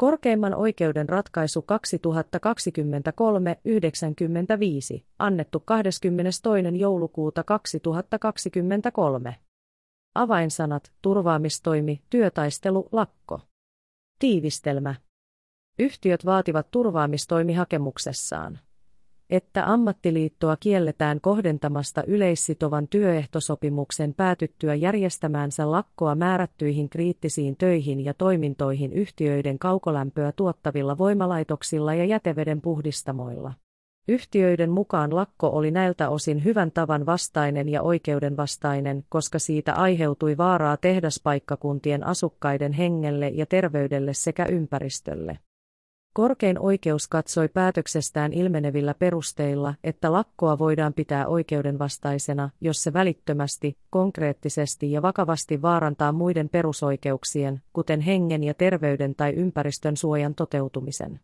Korkeimman oikeuden ratkaisu 2023-95, annettu 22. joulukuuta 2023. Avainsanat, turvaamistoimi, työtaistelu, lakko. Tiivistelmä. Yhtiöt vaativat turvaamistoimihakemuksessaan että ammattiliittoa kielletään kohdentamasta yleissitovan työehtosopimuksen päätyttyä järjestämäänsä lakkoa määrättyihin kriittisiin töihin ja toimintoihin yhtiöiden kaukolämpöä tuottavilla voimalaitoksilla ja jäteveden puhdistamoilla. Yhtiöiden mukaan lakko oli näiltä osin hyvän tavan vastainen ja oikeudenvastainen, koska siitä aiheutui vaaraa tehdaspaikkakuntien asukkaiden hengelle ja terveydelle sekä ympäristölle. Korkein oikeus katsoi päätöksestään ilmenevillä perusteilla, että lakkoa voidaan pitää oikeudenvastaisena, jos se välittömästi, konkreettisesti ja vakavasti vaarantaa muiden perusoikeuksien, kuten hengen ja terveyden tai ympäristön suojan toteutumisen.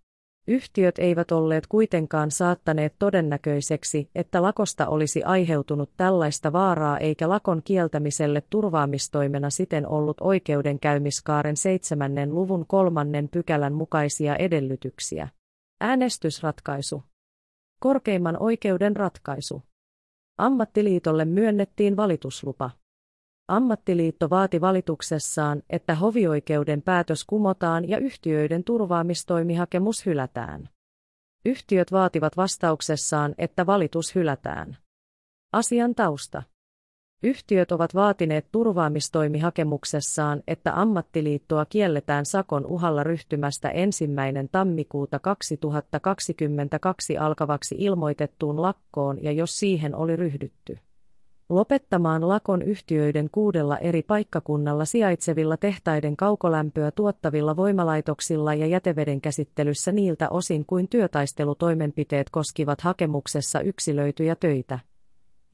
Yhtiöt eivät olleet kuitenkaan saattaneet todennäköiseksi, että lakosta olisi aiheutunut tällaista vaaraa eikä lakon kieltämiselle turvaamistoimena siten ollut oikeudenkäymiskaaren seitsemännen luvun kolmannen pykälän mukaisia edellytyksiä. Äänestysratkaisu. Korkeimman oikeuden ratkaisu. Ammattiliitolle myönnettiin valituslupa. Ammattiliitto vaati valituksessaan, että hovioikeuden päätös kumotaan ja yhtiöiden turvaamistoimihakemus hylätään. Yhtiöt vaativat vastauksessaan, että valitus hylätään. Asian tausta. Yhtiöt ovat vaatineet turvaamistoimihakemuksessaan, että ammattiliittoa kielletään sakon uhalla ryhtymästä ensimmäinen tammikuuta 2022 alkavaksi ilmoitettuun lakkoon ja jos siihen oli ryhdytty lopettamaan lakon yhtiöiden kuudella eri paikkakunnalla sijaitsevilla tehtaiden kaukolämpöä tuottavilla voimalaitoksilla ja jäteveden käsittelyssä niiltä osin kuin työtaistelutoimenpiteet koskivat hakemuksessa yksilöityjä töitä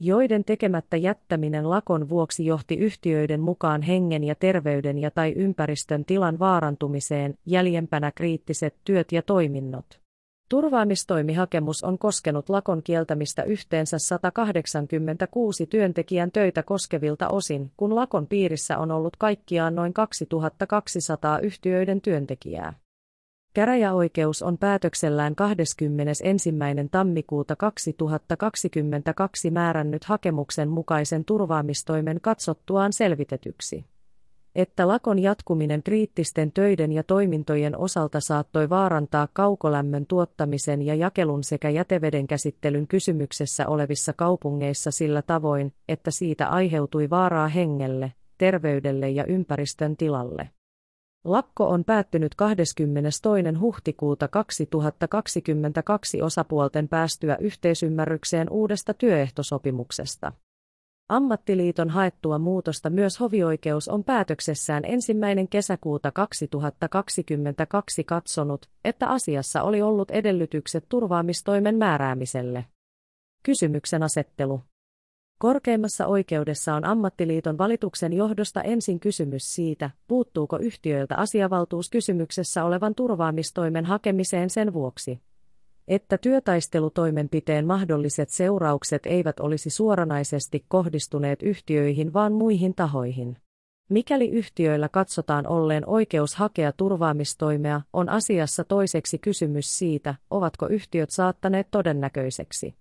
joiden tekemättä jättäminen lakon vuoksi johti yhtiöiden mukaan hengen ja terveyden ja tai ympäristön tilan vaarantumiseen, jäljempänä kriittiset työt ja toiminnot. Turvaamistoimihakemus on koskenut lakon kieltämistä yhteensä 186 työntekijän töitä koskevilta osin, kun lakon piirissä on ollut kaikkiaan noin 2200 yhtiöiden työntekijää. Käräjäoikeus on päätöksellään 21. tammikuuta 2022 määrännyt hakemuksen mukaisen turvaamistoimen katsottuaan selvitetyksi että lakon jatkuminen kriittisten töiden ja toimintojen osalta saattoi vaarantaa kaukolämmön tuottamisen ja jakelun sekä jäteveden käsittelyn kysymyksessä olevissa kaupungeissa sillä tavoin, että siitä aiheutui vaaraa hengelle, terveydelle ja ympäristön tilalle. Lakko on päättynyt 22. huhtikuuta 2022 osapuolten päästyä yhteisymmärrykseen uudesta työehtosopimuksesta. Ammattiliiton haettua muutosta myös hovioikeus on päätöksessään ensimmäinen kesäkuuta 2022 katsonut, että asiassa oli ollut edellytykset turvaamistoimen määräämiselle. Kysymyksen asettelu. Korkeimmassa oikeudessa on ammattiliiton valituksen johdosta ensin kysymys siitä, puuttuuko yhtiöiltä asiavaltuus kysymyksessä olevan turvaamistoimen hakemiseen sen vuoksi, että työtaistelutoimenpiteen mahdolliset seuraukset eivät olisi suoranaisesti kohdistuneet yhtiöihin vaan muihin tahoihin. Mikäli yhtiöillä katsotaan olleen oikeus hakea turvaamistoimea, on asiassa toiseksi kysymys siitä, ovatko yhtiöt saattaneet todennäköiseksi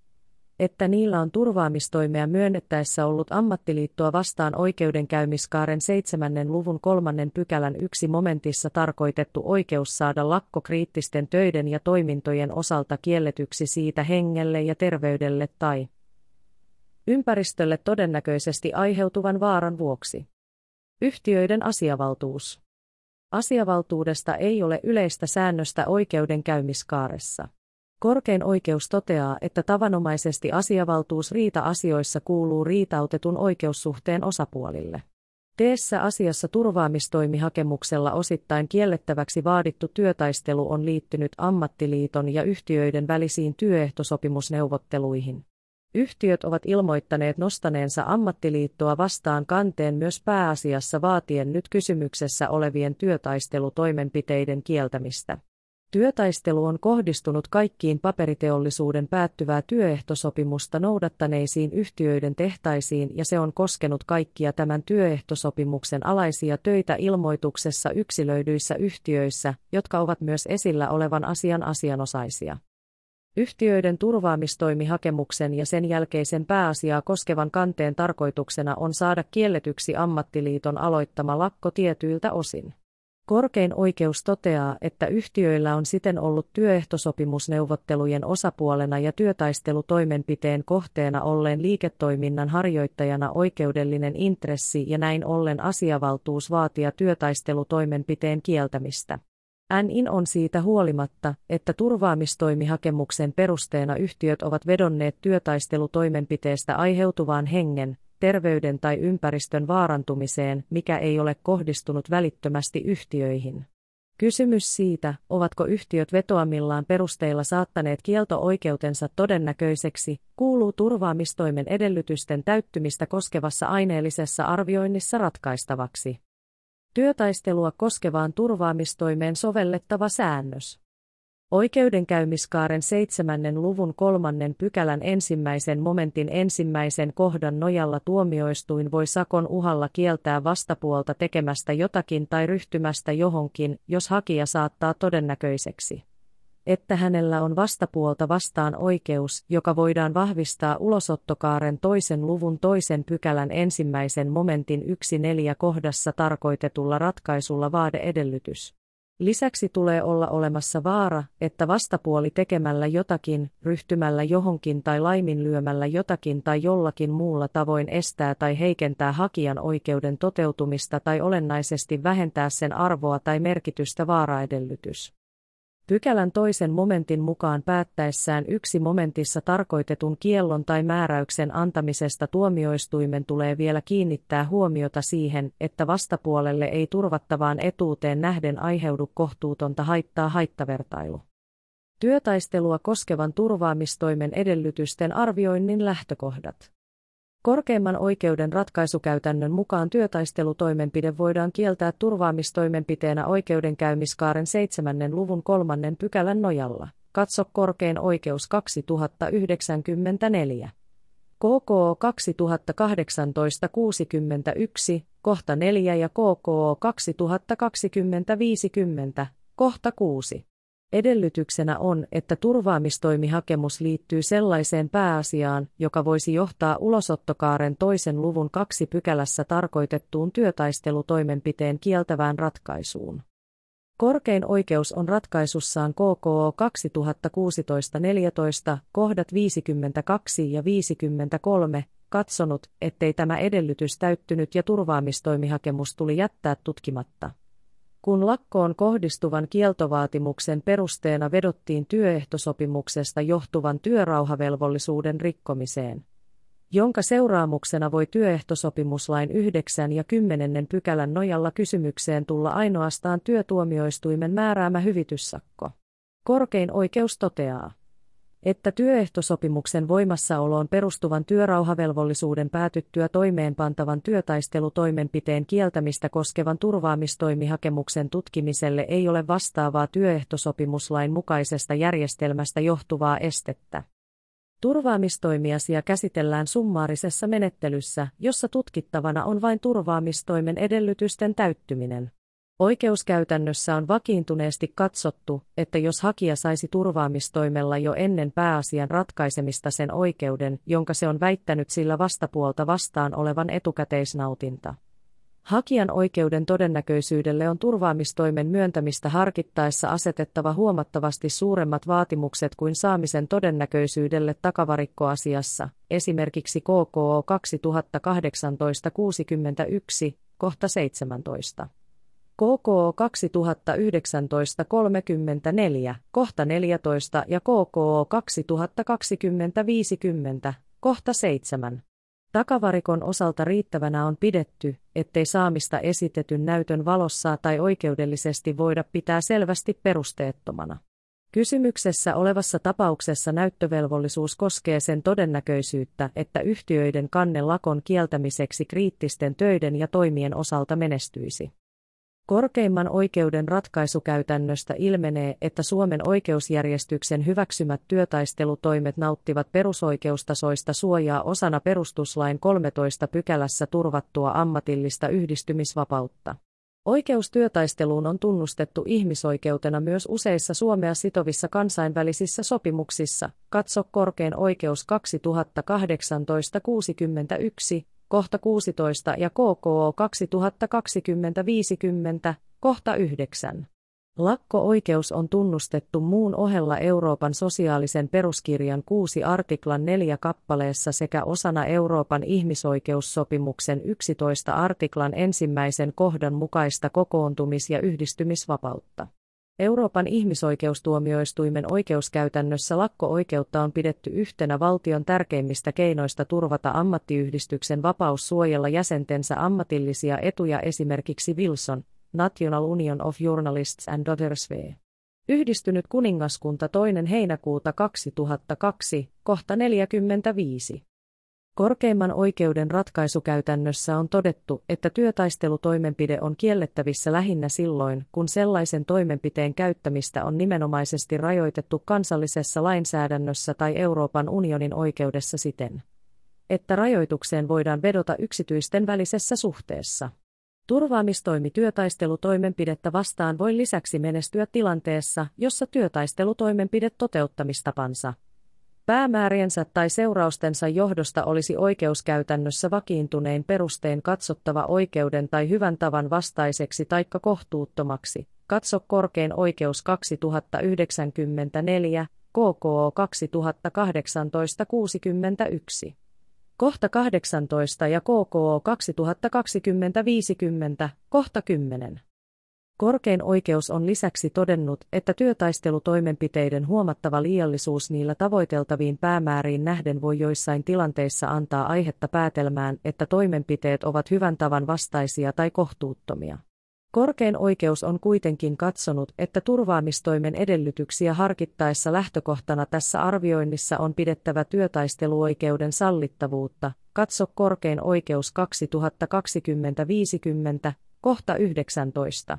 että niillä on turvaamistoimea myönnettäessä ollut ammattiliittoa vastaan oikeudenkäymiskaaren 7. luvun kolmannen pykälän yksi momentissa tarkoitettu oikeus saada lakko kriittisten töiden ja toimintojen osalta kielletyksi siitä hengelle ja terveydelle tai ympäristölle todennäköisesti aiheutuvan vaaran vuoksi. Yhtiöiden asiavaltuus. Asiavaltuudesta ei ole yleistä säännöstä oikeudenkäymiskaaressa. Korkein oikeus toteaa, että tavanomaisesti asiavaltuus riita-asioissa kuuluu riitautetun oikeussuhteen osapuolille. Teessä asiassa turvaamistoimihakemuksella osittain kiellettäväksi vaadittu työtaistelu on liittynyt ammattiliiton ja yhtiöiden välisiin työehtosopimusneuvotteluihin. Yhtiöt ovat ilmoittaneet nostaneensa ammattiliittoa vastaan kanteen myös pääasiassa vaatien nyt kysymyksessä olevien työtaistelutoimenpiteiden kieltämistä. Työtaistelu on kohdistunut kaikkiin paperiteollisuuden päättyvää työehtosopimusta noudattaneisiin yhtiöiden tehtaisiin ja se on koskenut kaikkia tämän työehtosopimuksen alaisia töitä ilmoituksessa yksilöidyissä yhtiöissä, jotka ovat myös esillä olevan asian asianosaisia. Yhtiöiden turvaamistoimihakemuksen ja sen jälkeisen pääasiaa koskevan kanteen tarkoituksena on saada kielletyksi ammattiliiton aloittama lakko tietyiltä osin. Korkein oikeus toteaa, että yhtiöillä on siten ollut työehtosopimusneuvottelujen osapuolena ja työtaistelutoimenpiteen kohteena olleen liiketoiminnan harjoittajana oikeudellinen intressi ja näin ollen asiavaltuus vaatia työtaistelutoimenpiteen kieltämistä. NIN on siitä huolimatta, että turvaamistoimihakemuksen perusteena yhtiöt ovat vedonneet työtaistelutoimenpiteestä aiheutuvaan hengen, terveyden tai ympäristön vaarantumiseen, mikä ei ole kohdistunut välittömästi yhtiöihin. Kysymys siitä, ovatko yhtiöt vetoamillaan perusteilla saattaneet kielto-oikeutensa todennäköiseksi, kuuluu turvaamistoimen edellytysten täyttymistä koskevassa aineellisessa arvioinnissa ratkaistavaksi. Työtaistelua koskevaan turvaamistoimeen sovellettava säännös. Oikeudenkäymiskaaren seitsemännen luvun kolmannen pykälän ensimmäisen momentin ensimmäisen kohdan nojalla tuomioistuin voi sakon uhalla kieltää vastapuolta tekemästä jotakin tai ryhtymästä johonkin, jos hakija saattaa todennäköiseksi että hänellä on vastapuolta vastaan oikeus, joka voidaan vahvistaa ulosottokaaren toisen luvun toisen pykälän ensimmäisen momentin yksi neljä kohdassa tarkoitetulla ratkaisulla vaadeedellytys. Lisäksi tulee olla olemassa vaara, että vastapuoli tekemällä jotakin, ryhtymällä johonkin tai laiminlyömällä jotakin tai jollakin muulla tavoin estää tai heikentää hakijan oikeuden toteutumista tai olennaisesti vähentää sen arvoa tai merkitystä vaaraedellytys. Pykälän toisen momentin mukaan päättäessään yksi momentissa tarkoitetun kiellon tai määräyksen antamisesta tuomioistuimen tulee vielä kiinnittää huomiota siihen, että vastapuolelle ei turvattavaan etuuteen nähden aiheudu kohtuutonta haittaa haittavertailu. Työtaistelua koskevan turvaamistoimen edellytysten arvioinnin lähtökohdat. Korkeimman oikeuden ratkaisukäytännön mukaan työtaistelutoimenpide voidaan kieltää turvaamistoimenpiteenä oikeudenkäymiskaaren 7. luvun kolmannen pykälän nojalla. Katso korkein oikeus 2094. KKO 2018-61, kohta 4 ja KKO 2020-50, kohta 6. Edellytyksenä on, että turvaamistoimihakemus liittyy sellaiseen pääasiaan, joka voisi johtaa ulosottokaaren toisen luvun kaksi pykälässä tarkoitettuun työtaistelutoimenpiteen kieltävään ratkaisuun. Korkein oikeus on ratkaisussaan KKO 2016-14, kohdat 52 ja 53, katsonut, ettei tämä edellytys täyttynyt ja turvaamistoimihakemus tuli jättää tutkimatta kun lakkoon kohdistuvan kieltovaatimuksen perusteena vedottiin työehtosopimuksesta johtuvan työrauhavelvollisuuden rikkomiseen, jonka seuraamuksena voi työehtosopimuslain 9 ja 10 pykälän nojalla kysymykseen tulla ainoastaan työtuomioistuimen määräämä hyvityssakko. Korkein oikeus toteaa että työehtosopimuksen voimassaoloon perustuvan työrauhavelvollisuuden päätyttyä toimeenpantavan työtaistelutoimenpiteen kieltämistä koskevan turvaamistoimihakemuksen tutkimiselle ei ole vastaavaa työehtosopimuslain mukaisesta järjestelmästä johtuvaa estettä. Turvaamistoimiasia käsitellään summaarisessa menettelyssä, jossa tutkittavana on vain turvaamistoimen edellytysten täyttyminen. Oikeuskäytännössä on vakiintuneesti katsottu, että jos hakija saisi turvaamistoimella jo ennen pääasian ratkaisemista sen oikeuden, jonka se on väittänyt sillä vastapuolta vastaan olevan etukäteisnautinta. Hakijan oikeuden todennäköisyydelle on turvaamistoimen myöntämistä harkittaessa asetettava huomattavasti suuremmat vaatimukset kuin saamisen todennäköisyydelle takavarikkoasiassa, esimerkiksi KKO 2018-61, kohta 17. KKO 2019-34, kohta 14 ja KKO 2020-50, kohta 7. Takavarikon osalta riittävänä on pidetty, ettei saamista esitetyn näytön valossa tai oikeudellisesti voida pitää selvästi perusteettomana. Kysymyksessä olevassa tapauksessa näyttövelvollisuus koskee sen todennäköisyyttä, että yhtiöiden kanne lakon kieltämiseksi kriittisten töiden ja toimien osalta menestyisi. Korkeimman oikeuden ratkaisukäytännöstä ilmenee, että Suomen oikeusjärjestyksen hyväksymät työtaistelutoimet nauttivat perusoikeustasoista suojaa osana perustuslain 13 pykälässä turvattua ammatillista yhdistymisvapautta. Oikeus työtaisteluun on tunnustettu ihmisoikeutena myös useissa Suomea sitovissa kansainvälisissä sopimuksissa. Katso korkein oikeus 2018-61, kohta 16 ja KKO 2020-50, kohta 9. Lakko-oikeus on tunnustettu muun ohella Euroopan sosiaalisen peruskirjan 6 artiklan 4 kappaleessa sekä osana Euroopan ihmisoikeussopimuksen 11 artiklan ensimmäisen kohdan mukaista kokoontumis- ja yhdistymisvapautta. Euroopan ihmisoikeustuomioistuimen oikeuskäytännössä lakko-oikeutta on pidetty yhtenä valtion tärkeimmistä keinoista turvata ammattiyhdistyksen vapaus suojella jäsentensä ammatillisia etuja esimerkiksi Wilson, National Union of Journalists and Others v. Yhdistynyt kuningaskunta 2. heinäkuuta 2002, kohta 45. Korkeimman oikeuden ratkaisukäytännössä on todettu, että työtaistelutoimenpide on kiellettävissä lähinnä silloin, kun sellaisen toimenpiteen käyttämistä on nimenomaisesti rajoitettu kansallisessa lainsäädännössä tai Euroopan unionin oikeudessa siten, että rajoitukseen voidaan vedota yksityisten välisessä suhteessa. Turvaamistoimi työtaistelutoimenpidettä vastaan voi lisäksi menestyä tilanteessa, jossa työtaistelutoimenpide toteuttamistapansa, päämääriensä tai seuraustensa johdosta olisi oikeuskäytännössä vakiintunein perustein katsottava oikeuden tai hyvän tavan vastaiseksi taikka kohtuuttomaksi. Katso korkein oikeus 2094, KKO 2018-61. Kohta 18 ja KKO 2020-50, kohta 10. Korkein oikeus on lisäksi todennut, että työtaistelutoimenpiteiden huomattava liiallisuus niillä tavoiteltaviin päämääriin nähden voi joissain tilanteissa antaa aihetta päätelmään, että toimenpiteet ovat hyvän tavan vastaisia tai kohtuuttomia. Korkein oikeus on kuitenkin katsonut, että turvaamistoimen edellytyksiä harkittaessa lähtökohtana tässä arvioinnissa on pidettävä työtaisteluoikeuden sallittavuutta. Katso korkein oikeus 2020-50, kohta 19.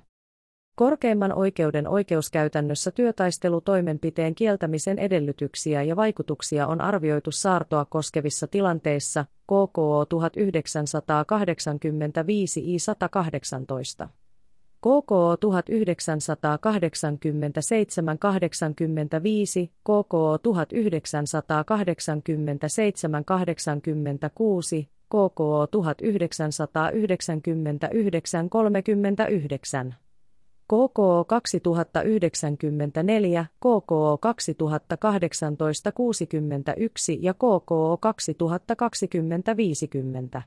Korkeimman oikeuden oikeuskäytännössä työtaistelutoimenpiteen kieltämisen edellytyksiä ja vaikutuksia on arvioitu saartoa koskevissa tilanteissa, KKO 1985 I 118. KKO 1987 85, KKO 1987 86, KKO 1999 39. KKO 2094, KKO 2018 61 ja KKO 2020 50.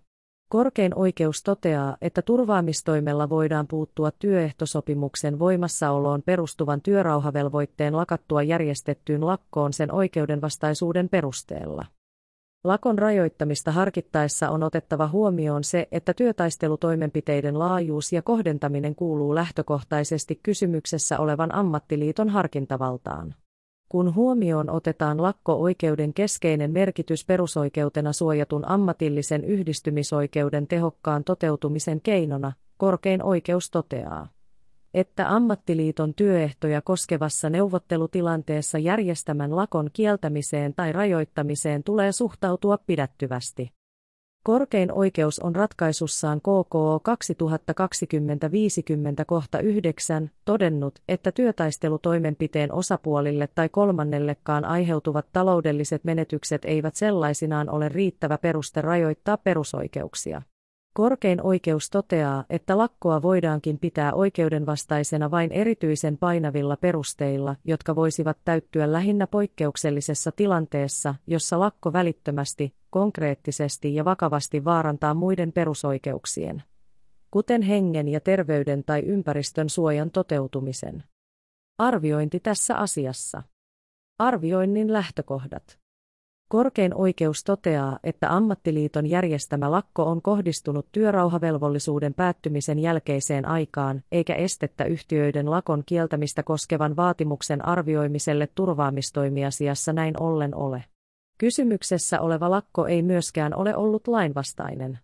Korkein oikeus toteaa, että turvaamistoimella voidaan puuttua työehtosopimuksen voimassaoloon perustuvan työrauhavelvoitteen lakattua järjestettyyn lakkoon sen oikeudenvastaisuuden perusteella. Lakon rajoittamista harkittaessa on otettava huomioon se, että työtaistelutoimenpiteiden laajuus ja kohdentaminen kuuluu lähtökohtaisesti kysymyksessä olevan ammattiliiton harkintavaltaan. Kun huomioon otetaan lakko-oikeuden keskeinen merkitys perusoikeutena suojatun ammatillisen yhdistymisoikeuden tehokkaan toteutumisen keinona, korkein oikeus toteaa että ammattiliiton työehtoja koskevassa neuvottelutilanteessa järjestämän lakon kieltämiseen tai rajoittamiseen tulee suhtautua pidättyvästi. Korkein oikeus on ratkaisussaan KKO 2020-50 kohta 9 todennut, että työtaistelutoimenpiteen osapuolille tai kolmannellekaan aiheutuvat taloudelliset menetykset eivät sellaisinaan ole riittävä peruste rajoittaa perusoikeuksia. Korkein oikeus toteaa, että lakkoa voidaankin pitää oikeudenvastaisena vain erityisen painavilla perusteilla, jotka voisivat täyttyä lähinnä poikkeuksellisessa tilanteessa, jossa lakko välittömästi, konkreettisesti ja vakavasti vaarantaa muiden perusoikeuksien, kuten hengen ja terveyden tai ympäristön suojan toteutumisen. Arviointi tässä asiassa. Arvioinnin lähtökohdat. Korkein oikeus toteaa, että ammattiliiton järjestämä lakko on kohdistunut työrauhavelvollisuuden päättymisen jälkeiseen aikaan, eikä estettä yhtiöiden lakon kieltämistä koskevan vaatimuksen arvioimiselle turvaamistoimiasiassa näin ollen ole. Kysymyksessä oleva lakko ei myöskään ole ollut lainvastainen.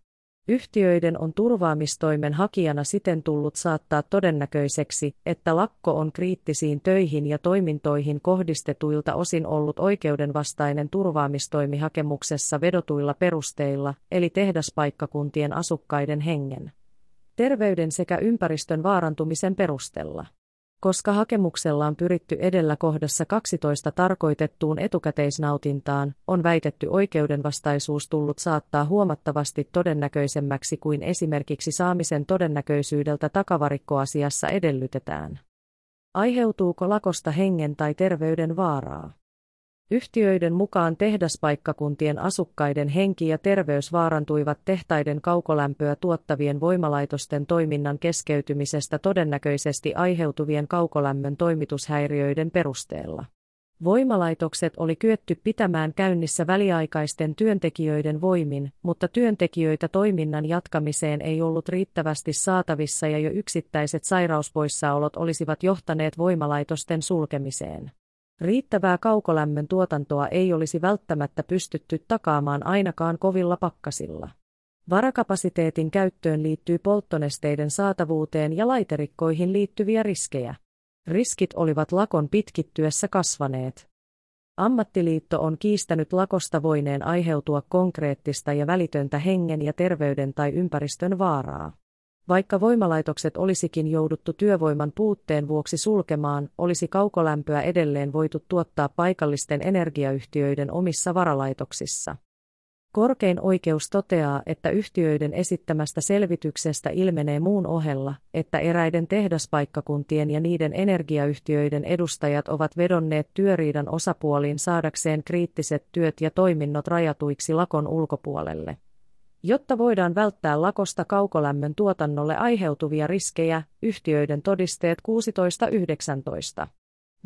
Yhtiöiden on turvaamistoimen hakijana siten tullut saattaa todennäköiseksi, että lakko on kriittisiin töihin ja toimintoihin kohdistetuilta osin ollut oikeudenvastainen turvaamistoimi hakemuksessa vedotuilla perusteilla, eli tehdaspaikkakuntien asukkaiden hengen, terveyden sekä ympäristön vaarantumisen perusteella koska hakemuksella on pyritty edellä kohdassa 12 tarkoitettuun etukäteisnautintaan, on väitetty oikeudenvastaisuus tullut saattaa huomattavasti todennäköisemmäksi kuin esimerkiksi saamisen todennäköisyydeltä takavarikkoasiassa edellytetään. Aiheutuuko lakosta hengen tai terveyden vaaraa? Yhtiöiden mukaan tehdaspaikkakuntien asukkaiden henki ja terveys vaarantuivat tehtaiden kaukolämpöä tuottavien voimalaitosten toiminnan keskeytymisestä todennäköisesti aiheutuvien kaukolämmön toimitushäiriöiden perusteella. Voimalaitokset oli kyetty pitämään käynnissä väliaikaisten työntekijöiden voimin, mutta työntekijöitä toiminnan jatkamiseen ei ollut riittävästi saatavissa ja jo yksittäiset sairauspoissaolot olisivat johtaneet voimalaitosten sulkemiseen. Riittävää kaukolämmön tuotantoa ei olisi välttämättä pystytty takaamaan ainakaan kovilla pakkasilla. Varakapasiteetin käyttöön liittyy polttonesteiden saatavuuteen ja laiterikkoihin liittyviä riskejä. Riskit olivat lakon pitkittyessä kasvaneet. Ammattiliitto on kiistänyt lakosta voineen aiheutua konkreettista ja välitöntä hengen ja terveyden tai ympäristön vaaraa. Vaikka voimalaitokset olisikin jouduttu työvoiman puutteen vuoksi sulkemaan, olisi kaukolämpöä edelleen voitu tuottaa paikallisten energiayhtiöiden omissa varalaitoksissa. Korkein oikeus toteaa, että yhtiöiden esittämästä selvityksestä ilmenee muun ohella, että eräiden tehdaspaikkakuntien ja niiden energiayhtiöiden edustajat ovat vedonneet työriidan osapuoliin saadakseen kriittiset työt ja toiminnot rajatuiksi lakon ulkopuolelle. Jotta voidaan välttää lakosta kaukolämmön tuotannolle aiheutuvia riskejä, yhtiöiden todisteet 16.19.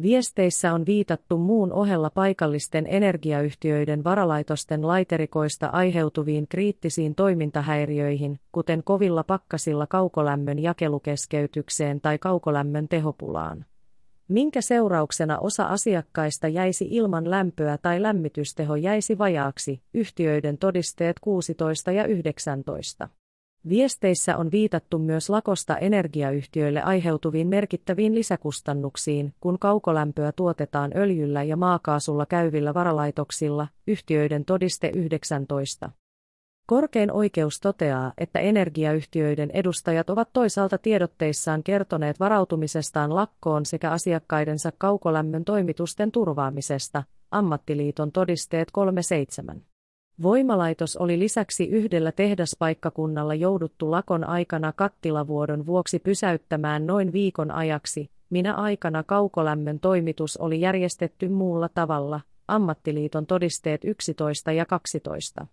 Viesteissä on viitattu muun ohella paikallisten energiayhtiöiden varalaitosten laiterikoista aiheutuviin kriittisiin toimintahäiriöihin, kuten kovilla pakkasilla kaukolämmön jakelukeskeytykseen tai kaukolämmön tehopulaan minkä seurauksena osa asiakkaista jäisi ilman lämpöä tai lämmitysteho jäisi vajaaksi, yhtiöiden todisteet 16 ja 19. Viesteissä on viitattu myös lakosta energiayhtiöille aiheutuviin merkittäviin lisäkustannuksiin, kun kaukolämpöä tuotetaan öljyllä ja maakaasulla käyvillä varalaitoksilla, yhtiöiden todiste 19. Korkein oikeus toteaa, että energiayhtiöiden edustajat ovat toisaalta tiedotteissaan kertoneet varautumisestaan lakkoon sekä asiakkaidensa kaukolämmön toimitusten turvaamisesta, ammattiliiton todisteet 37. Voimalaitos oli lisäksi yhdellä tehdaspaikkakunnalla jouduttu lakon aikana kattilavuodon vuoksi pysäyttämään noin viikon ajaksi, minä aikana kaukolämmön toimitus oli järjestetty muulla tavalla, ammattiliiton todisteet 11 ja 12.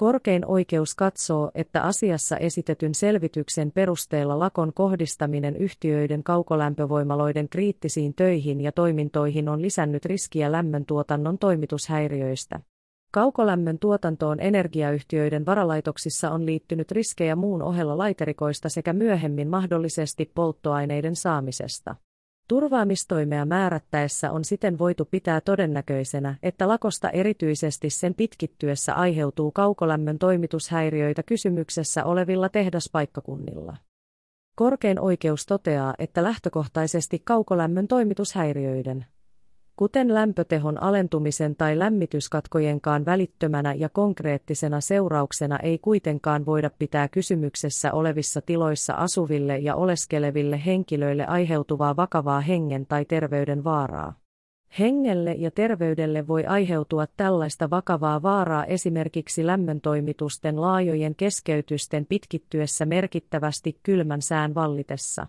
Korkein oikeus katsoo, että asiassa esitetyn selvityksen perusteella lakon kohdistaminen yhtiöiden kaukolämpövoimaloiden kriittisiin töihin ja toimintoihin on lisännyt riskiä lämmöntuotannon toimitushäiriöistä. Kaukolämmön tuotantoon energiayhtiöiden varalaitoksissa on liittynyt riskejä muun ohella laiterikoista sekä myöhemmin mahdollisesti polttoaineiden saamisesta. Turvaamistoimea määrättäessä on siten voitu pitää todennäköisenä, että lakosta erityisesti sen pitkittyessä aiheutuu kaukolämmön toimitushäiriöitä kysymyksessä olevilla tehdaspaikkakunnilla. Korkein oikeus toteaa, että lähtökohtaisesti kaukolämmön toimitushäiriöiden kuten lämpötehon alentumisen tai lämmityskatkojenkaan välittömänä ja konkreettisena seurauksena ei kuitenkaan voida pitää kysymyksessä olevissa tiloissa asuville ja oleskeleville henkilöille aiheutuvaa vakavaa hengen tai terveyden vaaraa. Hengelle ja terveydelle voi aiheutua tällaista vakavaa vaaraa esimerkiksi lämmöntoimitusten laajojen keskeytysten pitkittyessä merkittävästi kylmän sään vallitessa.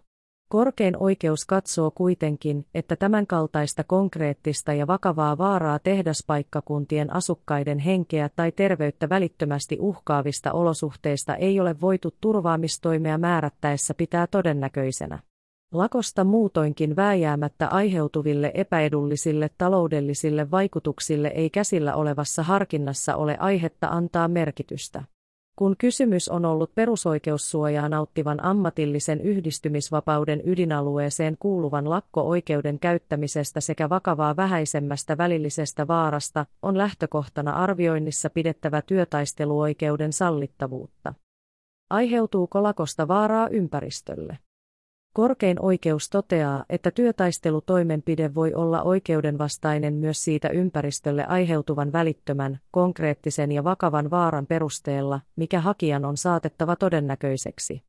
Korkein oikeus katsoo kuitenkin, että tämänkaltaista konkreettista ja vakavaa vaaraa tehdaspaikkakuntien asukkaiden henkeä tai terveyttä välittömästi uhkaavista olosuhteista ei ole voitu turvaamistoimea määrättäessä pitää todennäköisenä. Lakosta muutoinkin vääjäämättä aiheutuville epäedullisille taloudellisille vaikutuksille ei käsillä olevassa harkinnassa ole aihetta antaa merkitystä. Kun kysymys on ollut perusoikeussuojaa nauttivan ammatillisen yhdistymisvapauden ydinalueeseen kuuluvan lakko-oikeuden käyttämisestä sekä vakavaa vähäisemmästä välillisestä vaarasta, on lähtökohtana arvioinnissa pidettävä työtaisteluoikeuden sallittavuutta. Aiheutuuko lakosta vaaraa ympäristölle? Korkein oikeus toteaa, että työtaistelutoimenpide voi olla oikeudenvastainen myös siitä ympäristölle aiheutuvan välittömän, konkreettisen ja vakavan vaaran perusteella, mikä hakijan on saatettava todennäköiseksi.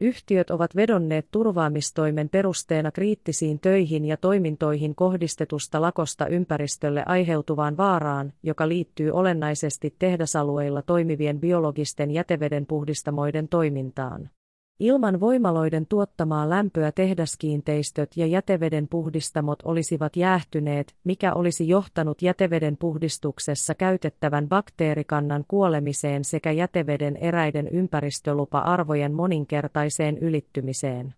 Yhtiöt ovat vedonneet turvaamistoimen perusteena kriittisiin töihin ja toimintoihin kohdistetusta lakosta ympäristölle aiheutuvaan vaaraan, joka liittyy olennaisesti tehdasalueilla toimivien biologisten jäteveden puhdistamoiden toimintaan. Ilman voimaloiden tuottamaa lämpöä tehdaskiinteistöt ja jäteveden puhdistamot olisivat jäähtyneet, mikä olisi johtanut jäteveden puhdistuksessa käytettävän bakteerikannan kuolemiseen sekä jäteveden eräiden ympäristölupa-arvojen moninkertaiseen ylittymiseen.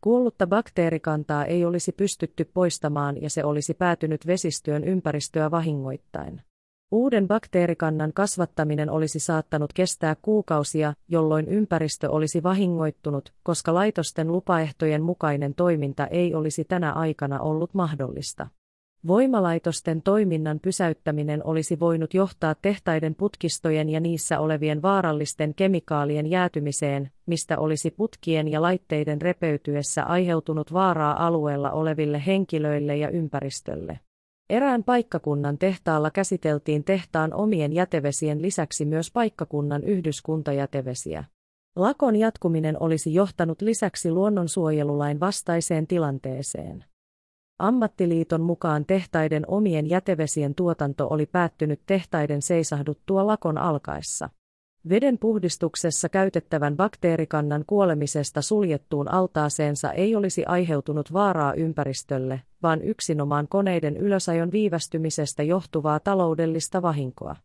Kuollutta bakteerikantaa ei olisi pystytty poistamaan ja se olisi päätynyt vesistöön ympäristöä vahingoittain. Uuden bakteerikannan kasvattaminen olisi saattanut kestää kuukausia, jolloin ympäristö olisi vahingoittunut, koska laitosten lupaehtojen mukainen toiminta ei olisi tänä aikana ollut mahdollista. Voimalaitosten toiminnan pysäyttäminen olisi voinut johtaa tehtaiden putkistojen ja niissä olevien vaarallisten kemikaalien jäätymiseen, mistä olisi putkien ja laitteiden repeytyessä aiheutunut vaaraa alueella oleville henkilöille ja ympäristölle. Erään paikkakunnan tehtaalla käsiteltiin tehtaan omien jätevesien lisäksi myös paikkakunnan yhdyskuntajätevesiä. Lakon jatkuminen olisi johtanut lisäksi luonnonsuojelulain vastaiseen tilanteeseen. Ammattiliiton mukaan tehtaiden omien jätevesien tuotanto oli päättynyt tehtaiden seisahduttua lakon alkaessa. Veden puhdistuksessa käytettävän bakteerikannan kuolemisesta suljettuun altaaseensa ei olisi aiheutunut vaaraa ympäristölle, vaan yksinomaan koneiden ylösajon viivästymisestä johtuvaa taloudellista vahinkoa.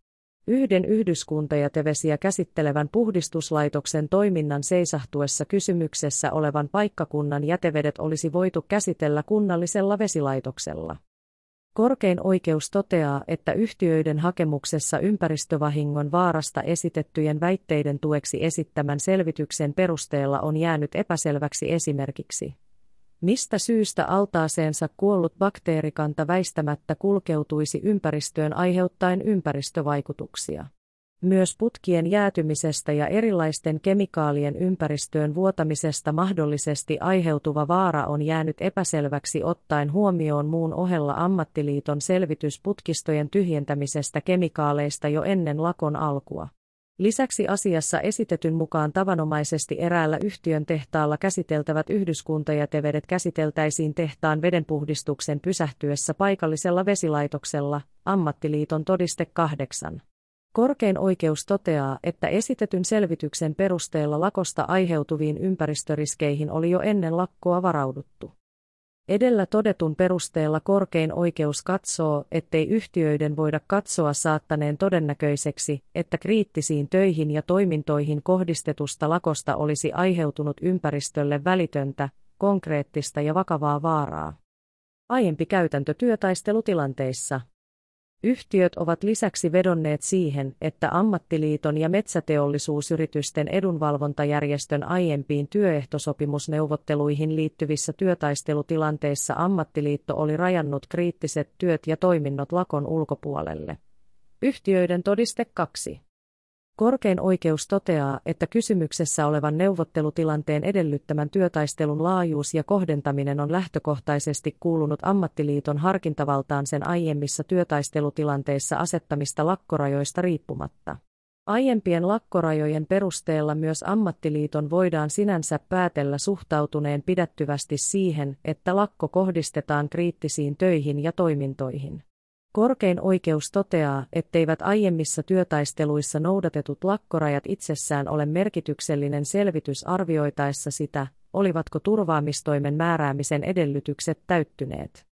Yhden yhdyskuntajätevesiä käsittelevän puhdistuslaitoksen toiminnan seisahtuessa kysymyksessä olevan paikkakunnan jätevedet olisi voitu käsitellä kunnallisella vesilaitoksella. Korkein oikeus toteaa, että yhtiöiden hakemuksessa ympäristövahingon vaarasta esitettyjen väitteiden tueksi esittämän selvityksen perusteella on jäänyt epäselväksi esimerkiksi, mistä syystä altaaseensa kuollut bakteerikanta väistämättä kulkeutuisi ympäristöön aiheuttaen ympäristövaikutuksia. Myös putkien jäätymisestä ja erilaisten kemikaalien ympäristöön vuotamisesta mahdollisesti aiheutuva vaara on jäänyt epäselväksi ottaen huomioon muun ohella ammattiliiton selvitys putkistojen tyhjentämisestä kemikaaleista jo ennen lakon alkua. Lisäksi asiassa esitetyn mukaan tavanomaisesti eräällä yhtiön tehtaalla käsiteltävät yhdyskuntajätevedet käsiteltäisiin tehtaan vedenpuhdistuksen pysähtyessä paikallisella vesilaitoksella, ammattiliiton todiste 8. Korkein oikeus toteaa, että esitetyn selvityksen perusteella lakosta aiheutuviin ympäristöriskeihin oli jo ennen lakkoa varauduttu. Edellä todetun perusteella korkein oikeus katsoo, ettei yhtiöiden voida katsoa saattaneen todennäköiseksi, että kriittisiin töihin ja toimintoihin kohdistetusta lakosta olisi aiheutunut ympäristölle välitöntä, konkreettista ja vakavaa vaaraa. Aiempi käytäntö työtaistelutilanteissa Yhtiöt ovat lisäksi vedonneet siihen, että ammattiliiton ja metsäteollisuusyritysten edunvalvontajärjestön aiempiin työehtosopimusneuvotteluihin liittyvissä työtaistelutilanteissa ammattiliitto oli rajannut kriittiset työt ja toiminnot lakon ulkopuolelle. Yhtiöiden todiste 2. Korkein oikeus toteaa, että kysymyksessä olevan neuvottelutilanteen edellyttämän työtaistelun laajuus ja kohdentaminen on lähtökohtaisesti kuulunut ammattiliiton harkintavaltaan sen aiemmissa työtaistelutilanteissa asettamista lakkorajoista riippumatta. Aiempien lakkorajojen perusteella myös ammattiliiton voidaan sinänsä päätellä suhtautuneen pidättyvästi siihen, että lakko kohdistetaan kriittisiin töihin ja toimintoihin. Korkein oikeus toteaa, etteivät aiemmissa työtaisteluissa noudatetut lakkorajat itsessään ole merkityksellinen selvitys arvioitaessa sitä, olivatko turvaamistoimen määräämisen edellytykset täyttyneet.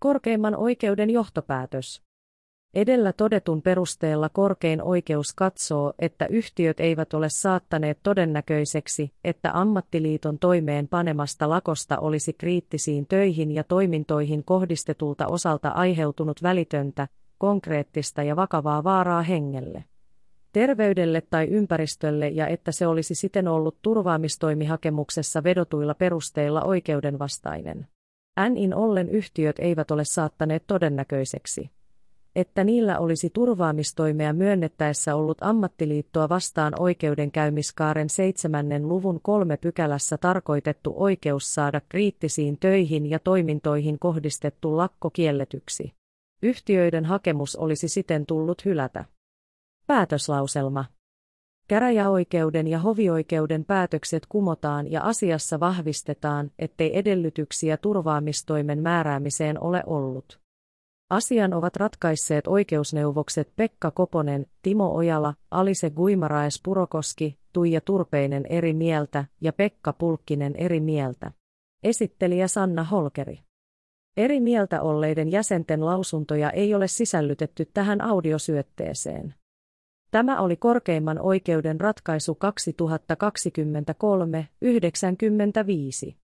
Korkeimman oikeuden johtopäätös Edellä todetun perusteella korkein oikeus katsoo, että yhtiöt eivät ole saattaneet todennäköiseksi, että ammattiliiton toimeen panemasta lakosta olisi kriittisiin töihin ja toimintoihin kohdistetulta osalta aiheutunut välitöntä, konkreettista ja vakavaa vaaraa hengelle terveydelle tai ympäristölle ja että se olisi siten ollut turvaamistoimihakemuksessa vedotuilla perusteilla oikeudenvastainen. NIN ollen yhtiöt eivät ole saattaneet todennäköiseksi että niillä olisi turvaamistoimea myönnettäessä ollut ammattiliittoa vastaan oikeudenkäymiskaaren seitsemännen luvun kolme pykälässä tarkoitettu oikeus saada kriittisiin töihin ja toimintoihin kohdistettu lakko kielletyksi. Yhtiöiden hakemus olisi siten tullut hylätä. Päätöslauselma Käräjäoikeuden ja hovioikeuden päätökset kumotaan ja asiassa vahvistetaan, ettei edellytyksiä turvaamistoimen määräämiseen ole ollut. Asian ovat ratkaisseet oikeusneuvokset Pekka Koponen, Timo Ojala, Alise Guimaraes Purokoski, Tuija Turpeinen eri mieltä ja Pekka Pulkkinen eri mieltä. Esittelijä Sanna Holkeri. Eri mieltä olleiden jäsenten lausuntoja ei ole sisällytetty tähän audiosyötteeseen. Tämä oli korkeimman oikeuden ratkaisu 2023-95.